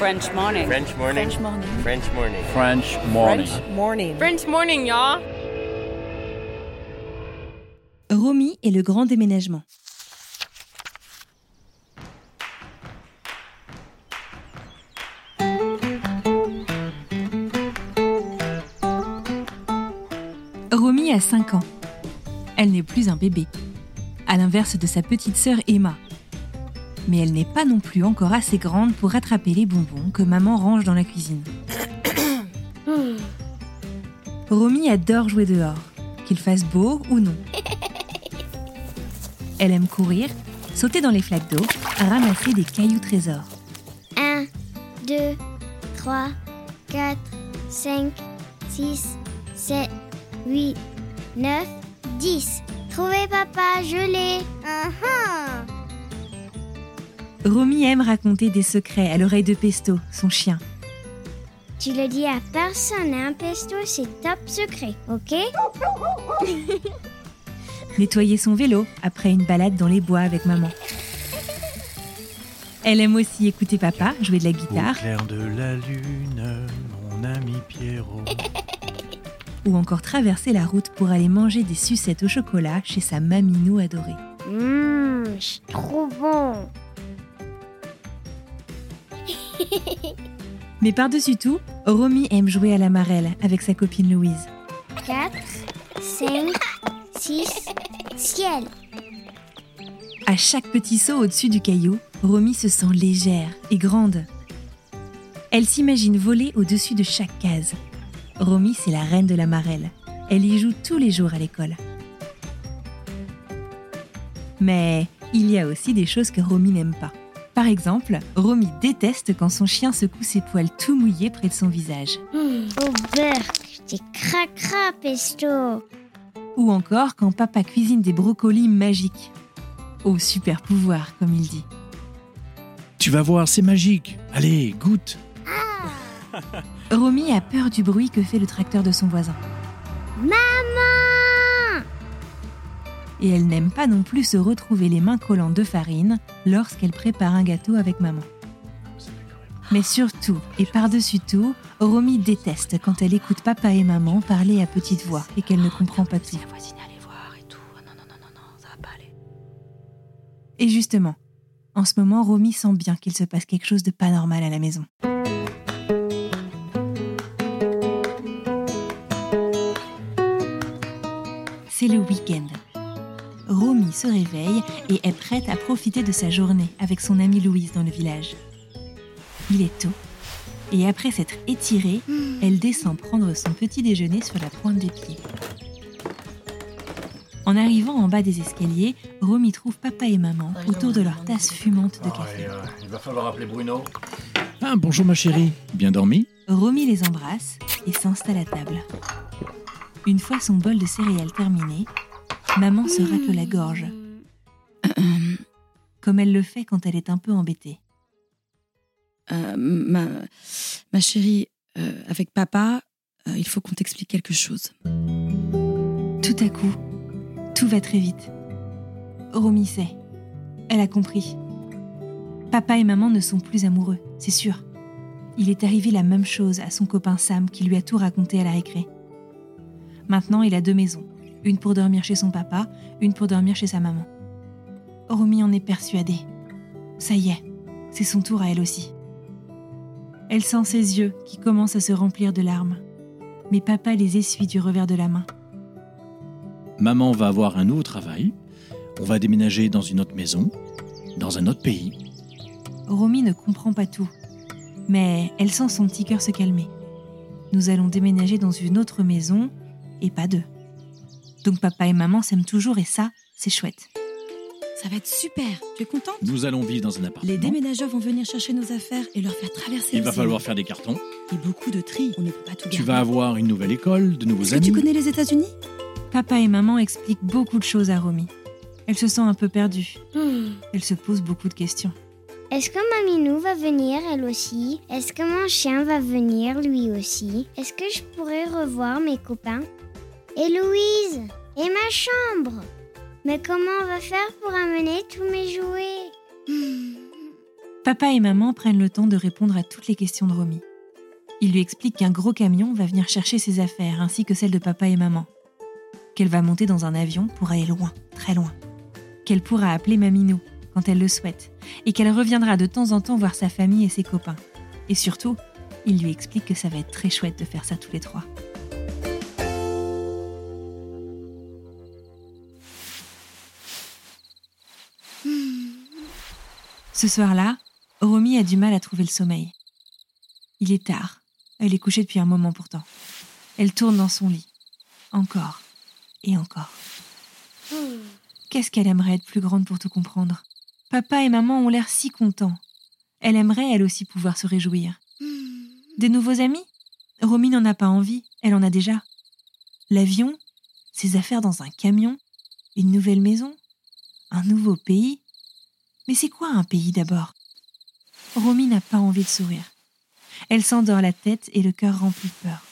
French morning. French morning. French morning. French morning. French morning. morning. French morning, y'all. Romy et le grand déménagement. Romy a 5 ans. Elle n'est plus un bébé, à l'inverse de sa petite sœur Emma. Mais elle n'est pas non plus encore assez grande pour attraper les bonbons que maman range dans la cuisine. Romy adore jouer dehors, qu'il fasse beau ou non. Elle aime courir, sauter dans les flaques d'eau, ramasser des cailloux trésors. 1, 2, 3, 4, 5, 6, 7, 8, 9, 10. Trouvez papa, je l'ai. Uh-huh. Romy aime raconter des secrets à l'oreille de Pesto, son chien. Tu le dis à personne, hein, Pesto, c'est top secret, ok? Nettoyer son vélo après une balade dans les bois avec maman. Elle aime aussi écouter papa jouer de la Au guitare clair de la lune, mon ami Pierrot. ou encore traverser la route pour aller manger des sucettes au chocolat chez sa maminou adorée. Mmm, c'est trop bon. Mais par-dessus tout, Romy aime jouer à la marelle avec sa copine Louise. 4, 5, 6, ciel. À chaque petit saut au-dessus du caillou, Romy se sent légère et grande. Elle s'imagine voler au-dessus de chaque case. Romy, c'est la reine de la marelle. Elle y joue tous les jours à l'école. Mais il y a aussi des choses que Romy n'aime pas. Par exemple, Romy déteste quand son chien secoue ses poils tout mouillés près de son visage. Mmh, au beurre, c'est cracra, Pesto. Ou encore quand papa cuisine des brocolis magiques. Au super pouvoir, comme il dit. Tu vas voir, c'est magique. Allez, goûte. Romy a peur du bruit que fait le tracteur de son voisin. Et elle n'aime pas non plus se retrouver les mains collantes de farine lorsqu'elle prépare un gâteau avec maman. Mais surtout, et par-dessus tout, Romy déteste quand elle écoute papa et maman parler à petite voix et qu'elle ne comprend pas tout. Et justement, en ce moment, Romy sent bien qu'il se passe quelque chose de pas normal à la maison. C'est le week-end. Romy se réveille et est prête à profiter de sa journée avec son amie Louise dans le village. Il est tôt, et après s'être étirée, elle descend prendre son petit déjeuner sur la pointe des pieds. En arrivant en bas des escaliers, Romy trouve papa et maman autour de leur tasse fumante de café. il va falloir appeler Bruno. Ah, bonjour ma chérie. Bien dormi? Romy les embrasse et s'installe à table. Une fois son bol de céréales terminé, maman se racle la gorge, comme elle le fait quand elle est un peu embêtée. Euh, ma, ma chérie, euh, avec papa, euh, il faut qu'on t'explique quelque chose. Tout à coup, tout va très vite. Romy sait. Elle a compris. Papa et maman ne sont plus amoureux, c'est sûr. Il est arrivé la même chose à son copain Sam qui lui a tout raconté à la récré. Maintenant, il a deux maisons. Une pour dormir chez son papa, une pour dormir chez sa maman. Romy en est persuadée. Ça y est, c'est son tour à elle aussi. Elle sent ses yeux qui commencent à se remplir de larmes. Mais papa les essuie du revers de la main. Maman va avoir un nouveau travail. On va déménager dans une autre maison, dans un autre pays. Romy ne comprend pas tout, mais elle sent son petit cœur se calmer. Nous allons déménager dans une autre maison et pas deux. Donc papa et maman s'aiment toujours et ça, c'est chouette. Ça va être super. Tu es contente? Nous allons vivre dans un appartement. Les déménageurs vont venir chercher nos affaires et leur faire traverser Il va falloir faire des cartons. Et beaucoup de tri. On ne peut pas tout Tu garder. vas avoir une nouvelle école, de nouveaux Est-ce que amis. tu connais les États-Unis? Papa et maman expliquent beaucoup de choses à Romy. Elle se sent un peu perdue. Hmm. Elle se pose beaucoup de questions. Est-ce que Maminou va venir elle aussi? Est-ce que mon chien va venir lui aussi? Est-ce que je pourrais revoir mes copains? Et Louise Et ma chambre Mais comment on va faire pour amener tous mes jouets? Papa et maman prennent le temps de répondre à toutes les questions de Romy. Ils lui expliquent qu'un gros camion va venir chercher ses affaires ainsi que celles de papa et maman. Qu'elle va monter dans un avion pour aller loin, très loin. Qu'elle pourra appeler Maminou quand elle le souhaite et qu'elle reviendra de temps en temps voir sa famille et ses copains. Et surtout, il lui explique que ça va être très chouette de faire ça tous les trois. Ce soir-là, Romy a du mal à trouver le sommeil. Il est tard. Elle est couchée depuis un moment pourtant. Elle tourne dans son lit. Encore. Et encore. Qu'est-ce qu'elle aimerait être plus grande pour tout comprendre? Papa et maman ont l'air si contents. Elle aimerait elle aussi pouvoir se réjouir. Des nouveaux amis? Romy n'en a pas envie, elle en a déjà. L'avion Ses affaires dans un camion Une nouvelle maison Un nouveau pays Mais c'est quoi un pays d'abord? Romy n'a pas envie de sourire. Elle s'endort la tête et le cœur rempli de peur.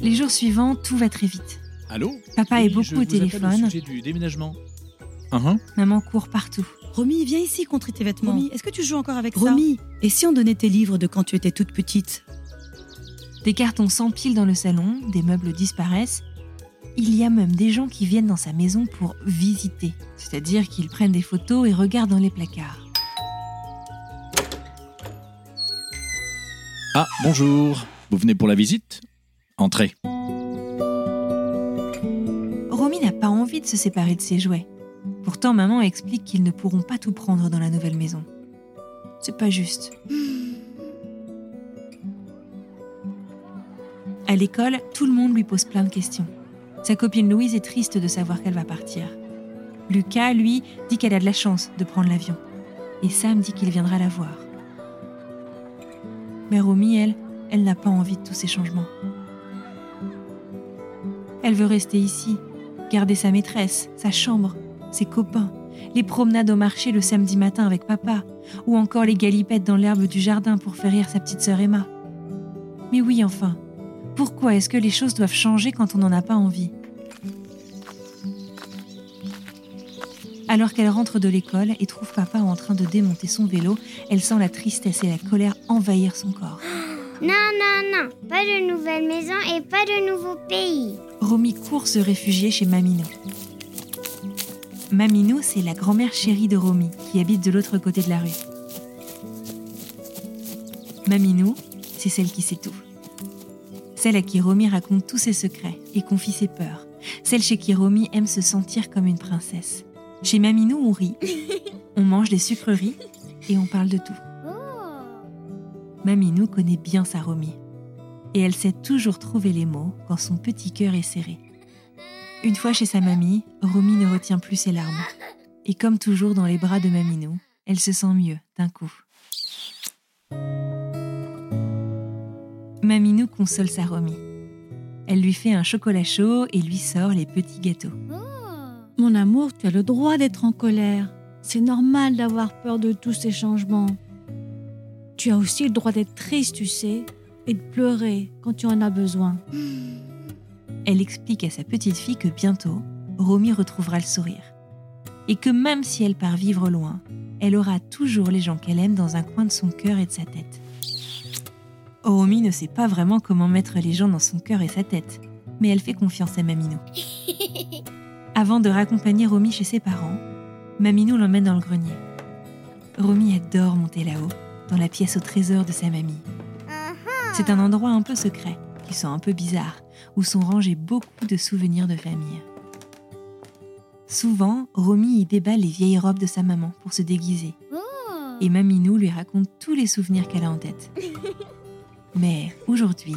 Les jours suivants, tout va très vite. Allô? Papa Oui, est beaucoup je au téléphone. sujet du déménagement. Uhum. Maman court partout. Romy, viens ici contrer tes vêtements. Romy, est-ce que tu joues encore avec Romy, et si on donnait tes livres de quand tu étais toute petite Des cartons s'empilent dans le salon, des meubles disparaissent. Il y a même des gens qui viennent dans sa maison pour visiter, c'est-à-dire qu'ils prennent des photos et regardent dans les placards. Ah, bonjour. Vous venez pour la visite? Entrez. Romy n'a pas envie de se séparer de ses jouets. Pourtant, maman explique qu'ils ne pourront pas tout prendre dans la nouvelle maison. C'est pas juste. À l'école, tout le monde lui pose plein de questions. Sa copine Louise est triste de savoir qu'elle va partir. Lucas, lui, dit qu'elle a de la chance de prendre l'avion. Et Sam dit qu'il viendra la voir. Mais Romy, elle, elle n'a pas envie de tous ces changements. Elle veut rester ici, garder sa maîtresse, sa chambre, ses copains, les promenades au marché le samedi matin avec papa, ou encore les galipettes dans l'herbe du jardin pour faire rire sa petite sœur Emma. Mais oui, enfin, pourquoi est-ce que les choses doivent changer quand on n'en a pas envie Alors qu'elle rentre de l'école et trouve papa en train de démonter son vélo, elle sent la tristesse et la colère envahir son corps. Non, non, non, pas de nouvelle maison et pas de nouveau pays. Romy court se réfugier chez Maminou. Maminou, c'est la grand-mère chérie de Romy, qui habite de l'autre côté de la rue. Maminou, c'est celle qui sait tout. Celle à qui Romy raconte tous ses secrets et confie ses peurs. Celle chez qui Romy aime se sentir comme une princesse. Chez Maminou, on rit, on mange des sucreries et on parle de tout. Oh. Maminou connaît bien sa Romy. Et elle sait toujours trouver les mots quand son petit cœur est serré. Une fois chez sa mamie, Romy ne retient plus ses larmes. Et comme toujours dans les bras de Maminou, elle se sent mieux d'un coup. Maminou console sa Romy. Elle lui fait un chocolat chaud et lui sort les petits gâteaux. Oh. Mon amour, tu as le droit d'être en colère. C'est normal d'avoir peur de tous ces changements. Tu as aussi le droit d'être triste, tu sais, et de pleurer quand tu en as besoin. Elle explique à sa petite fille que bientôt, Romy retrouvera le sourire. Et que même si elle part vivre loin, elle aura toujours les gens qu'elle aime dans un coin de son cœur et de sa tête. Romy ne sait pas vraiment comment mettre les gens dans son cœur et sa tête, mais elle fait confiance à Maminou. Avant de raccompagner Romy chez ses parents, Maminou l'emmène dans le grenier. Romy adore monter là-haut, dans la pièce au trésor de sa mamie. C'est un endroit un peu secret, qui sent un peu bizarre, où sont rangés beaucoup de souvenirs de famille. Souvent, Romy y déballe les vieilles robes de sa maman pour se déguiser, Oh. et Maminou lui raconte tous les souvenirs qu'elle a en tête. Mais aujourd'hui,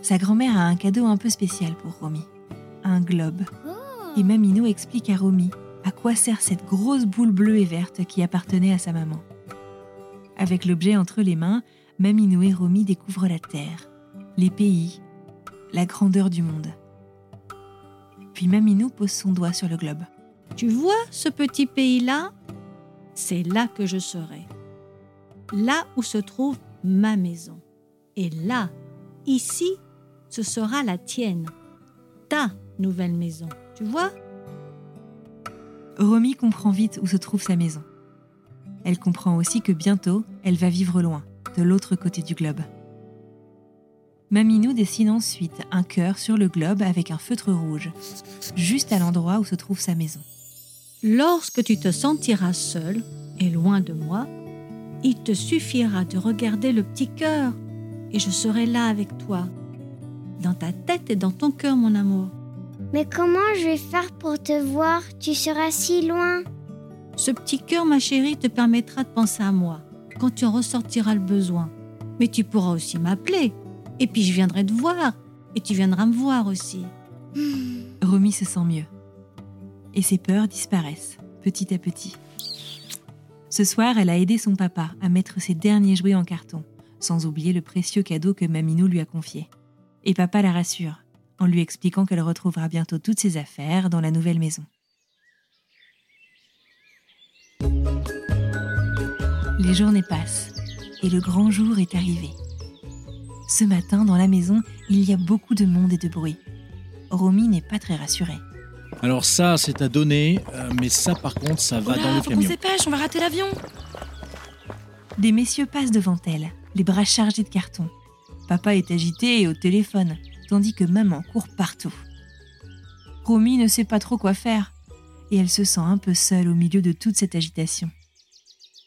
sa grand-mère a un cadeau un peu spécial pour Romy. Un globe. Oh. Et Maminou explique à Romy à quoi sert cette grosse boule bleue et verte qui appartenait à sa maman. Avec l'objet entre les mains, Maminou et Romy découvrent la terre, les pays, la grandeur du monde. Puis Maminou pose son doigt sur le globe. Tu vois ce petit pays-là? C'est là que je serai. Là où se trouve ma maison. Et là, ici, ce sera la tienne. ta nouvelle maison. Tu vois? Romy comprend vite où se trouve sa maison. Elle comprend aussi que bientôt, elle va vivre loin, de l'autre côté du globe. Maminou dessine ensuite un cœur sur le globe avec un feutre rouge, juste à l'endroit où se trouve sa maison. Lorsque tu te sentiras seul et loin de moi, il te suffira de regarder le petit cœur et je serai là avec toi, dans ta tête et dans ton cœur, mon amour. Mais comment je vais faire pour te voir? Tu seras si loin. Ce petit cœur, ma chérie, te permettra de penser à moi quand tu en ressortiras le besoin. Mais tu pourras aussi m'appeler. Et puis je viendrai te voir. Et tu viendras me voir aussi. Romy se sent mieux. Et ses peurs disparaissent, petit à petit. Ce soir, elle a aidé son papa à mettre ses derniers jouets en carton, sans oublier le précieux cadeau que Maminou lui a confié. Et papa la rassure, en lui expliquant qu'elle retrouvera bientôt toutes ses affaires dans la nouvelle maison. Les journées passent et le grand jour est arrivé. Ce matin, dans la maison, il y a beaucoup de monde et de bruit. Romy n'est pas très rassurée. Alors ça, c'est à donner, euh, mais ça par contre, ça va Oh là, dans le faut qu'on camion. se dépêche, on va rater l'avion. Des messieurs passent devant elle, les bras chargés de cartons. Papa est agité et au téléphone, tandis que maman court partout. Romy ne sait pas trop quoi faire, et elle se sent un peu seule au milieu de toute cette agitation.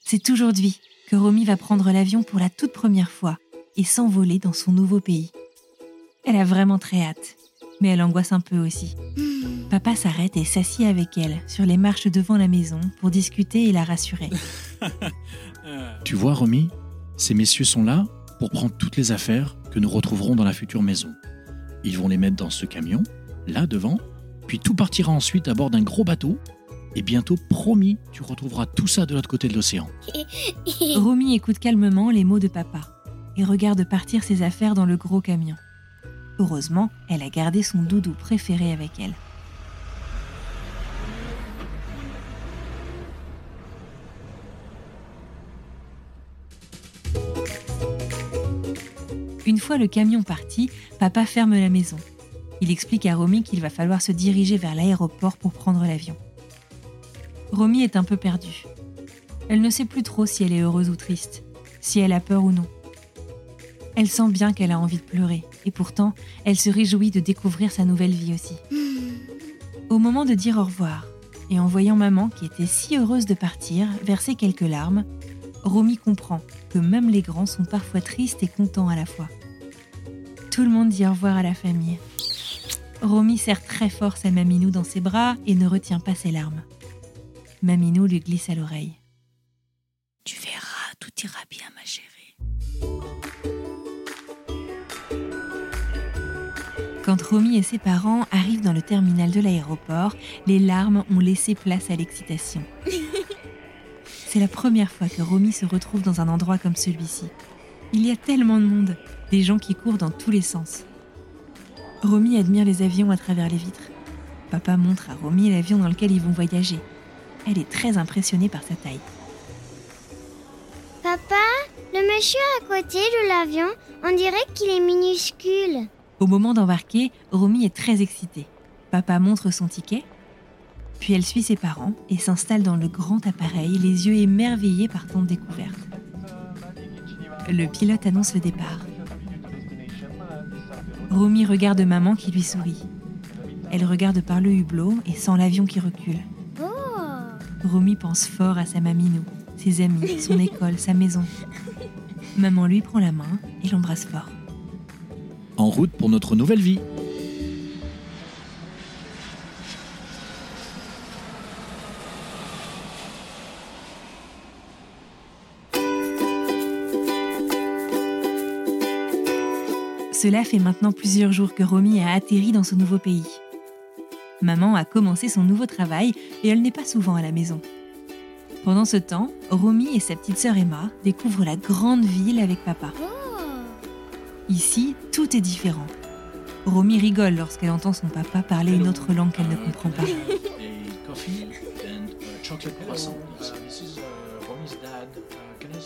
C'est aujourd'hui que Romy va prendre l'avion pour la toute première fois et s'envoler dans son nouveau pays. Elle a vraiment très hâte, mais elle angoisse un peu aussi. Papa s'arrête et s'assied avec elle sur les marches devant la maison pour discuter et la rassurer. Tu vois, Romy, ces messieurs sont là pour prendre toutes les affaires que nous retrouverons dans la future maison. Ils vont les mettre dans ce camion, là devant, puis tout partira ensuite à bord d'un gros bateau. Et bientôt, promis, tu retrouveras tout ça de l'autre côté de l'océan. Romy écoute calmement les mots de papa et regarde partir ses affaires dans le gros camion. Heureusement, elle a gardé son doudou préféré avec elle. Une fois le camion parti, papa ferme la maison. Il explique à Romy qu'il va falloir se diriger vers l'aéroport pour prendre l'avion. Romy est un peu perdue. Elle ne sait plus trop si elle est heureuse ou triste, si elle a peur ou non. Elle sent bien qu'elle a envie de pleurer, et pourtant, elle se réjouit de découvrir sa nouvelle vie aussi. Au moment de dire au revoir, et en voyant maman qui était si heureuse de partir verser quelques larmes, Romy comprend que même les grands sont parfois tristes et contents à la fois. Tout le monde dit au revoir à la famille. Romy serre très fort sa Maminou dans ses bras et ne retient pas ses larmes. Maminou lui glisse à l'oreille. Tu verras, tout ira bien, ma chérie. Quand Romy et ses parents arrivent dans le terminal de l'aéroport, les larmes ont laissé place à l'excitation. C'est la première fois que Romy se retrouve dans un endroit comme celui-ci. Il y a tellement de monde, des gens qui courent dans tous les sens. Romy admire les avions à travers les vitres. Papa montre à Romy l'avion dans lequel ils vont voyager. Elle est très impressionnée par sa taille. Papa, le monsieur à côté de l'avion, on dirait qu'il est minuscule. Au moment d'embarquer, Romy est très excitée. Papa montre son ticket, puis elle suit ses parents et s'installe dans le grand appareil, les yeux émerveillés par tant de découvertes. Le pilote annonce le départ. Romy regarde maman qui lui sourit. Elle regarde par le hublot et sent l'avion qui recule. Oh Romy pense fort à sa maminou, ses amis, son école, sa maison. Maman lui prend la main et l'embrasse fort. En route pour notre nouvelle vie. Cela fait maintenant plusieurs jours que Romy a atterri dans ce nouveau pays. Maman a commencé son nouveau travail et elle n'est pas souvent à la maison. Pendant ce temps, Romy et sa petite sœur Emma découvrent la grande ville avec papa. Ici, tout est différent. Romy rigole lorsqu'elle entend son papa parler une autre langue qu'elle ne comprend pas.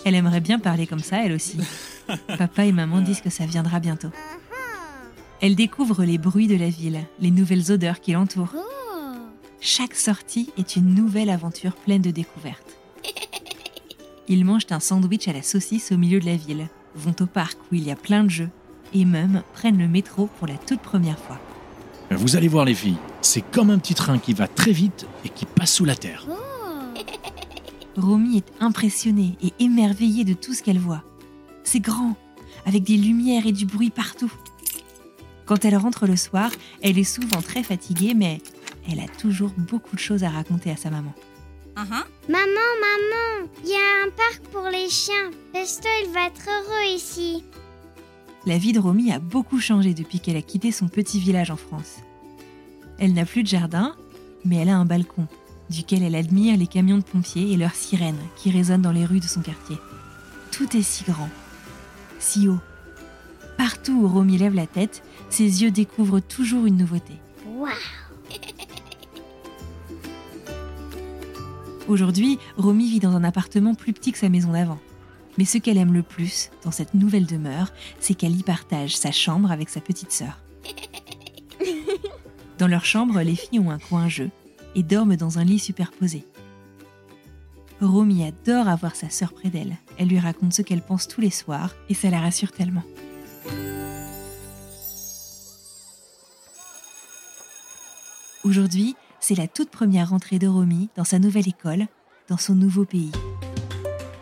Elle aimerait bien parler comme ça, elle aussi. Papa et maman disent que ça viendra bientôt. Elle découvre les bruits de la ville, les nouvelles odeurs qui l'entourent. Chaque sortie est une nouvelle aventure pleine de découvertes. Ils mangent un sandwich à la saucisse au milieu de la ville, vont au parc où il y a plein de jeux, et même prennent le métro pour la toute première fois. Vous allez voir les filles, c'est comme un petit train qui va très vite et qui passe sous la terre. Romy est impressionnée et émerveillée de tout ce qu'elle voit. C'est grand, avec des lumières et du bruit partout. Quand elle rentre le soir, elle est souvent très fatiguée, mais elle a toujours beaucoup de choses à raconter à sa maman. Maman, maman, il y a un parc pour les chiens. Pesto, il va être heureux ici. La vie de Romy a beaucoup changé depuis qu'elle a quitté son petit village en France. Elle n'a plus de jardin, mais elle a un balcon, duquel elle admire les camions de pompiers et leurs sirènes qui résonnent dans les rues de son quartier. Tout est si grand, si haut. Partout où Romy lève la tête, ses yeux découvrent toujours une nouveauté. Waouh. Aujourd'hui, Romy vit dans un appartement plus petit que sa maison d'avant. Mais ce qu'elle aime le plus dans cette nouvelle demeure, c'est qu'elle y partage sa chambre avec sa petite sœur. Dans leur chambre, les filles ont un coin jeu et dorment dans un lit superposé. Romy adore avoir sa sœur près d'elle. Elle lui raconte ce qu'elle pense tous les soirs et ça la rassure tellement. Aujourd'hui, c'est la toute première rentrée de Romy dans sa nouvelle école, dans son nouveau pays.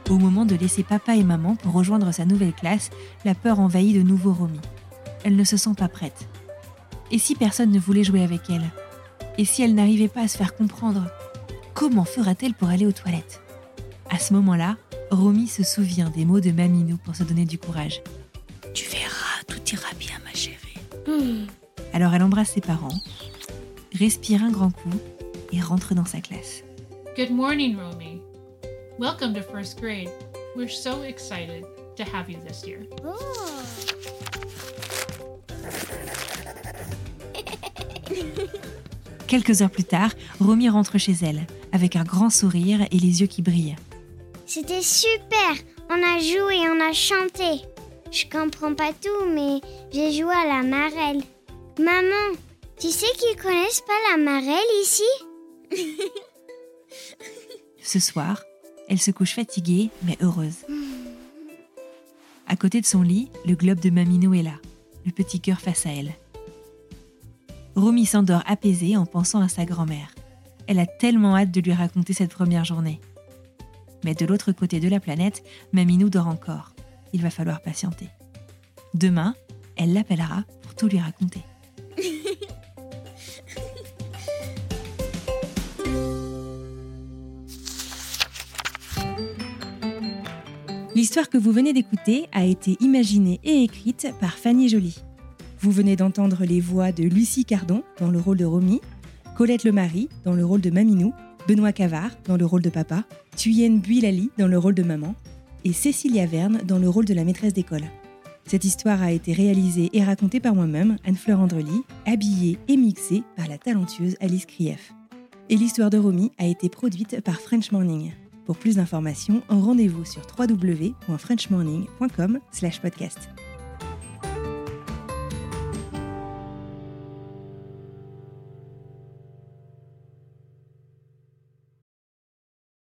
Au moment de laisser papa et maman pour rejoindre sa nouvelle classe, la peur envahit de nouveau Romy. Elle ne se sent pas prête. Et si personne ne voulait jouer avec elle? Et si elle n'arrivait pas à se faire comprendre? Comment fera-t-elle pour aller aux toilettes? À ce moment-là, Romy se souvient des mots de Maminou pour se donner du courage. Tu verras, tout ira bien, ma chérie. Hmm. Alors elle embrasse ses parents, respire un grand coup et rentre dans sa classe. Good morning, Romy. Welcome to first grade. We're so excited to have you this year. Oh. Quelques heures plus tard, Romy rentre chez elle, avec un grand sourire et les yeux qui brillent. C'était super. On a joué, on a chanté. Je comprends pas tout, mais j'ai joué à la marelle. Maman, tu sais qu'ils connaissent pas la marelle ici? Ce soir, elle se couche fatiguée mais heureuse. À côté de son lit, le globe de Mamino est là, le petit cœur face à elle. Romy s'endort apaisée en pensant à sa grand-mère. Elle a tellement hâte de lui raconter cette première journée. Mais de l'autre côté de la planète, Maminou dort encore. Il va falloir patienter. Demain, elle l'appellera pour tout lui raconter. L'histoire que vous venez d'écouter a été imaginée et écrite par Fanny Joly. Vous venez d'entendre les voix de Lucie Cardon dans le rôle de Romy, Colette Lemary dans le rôle de Maminou, Benoît Cavard dans le rôle de papa, Thuyen Builali dans le rôle de maman et Cécilia Verne dans le rôle de la maîtresse d'école. Cette histoire a été réalisée et racontée par moi-même, Anne-Fleur Andrely, habillée et mixée par la talentueuse Alice Krief. Et l'histoire de Romy a été produite par French Morning. Pour plus d'informations, rendez-vous sur www.frenchmorning.com/podcast.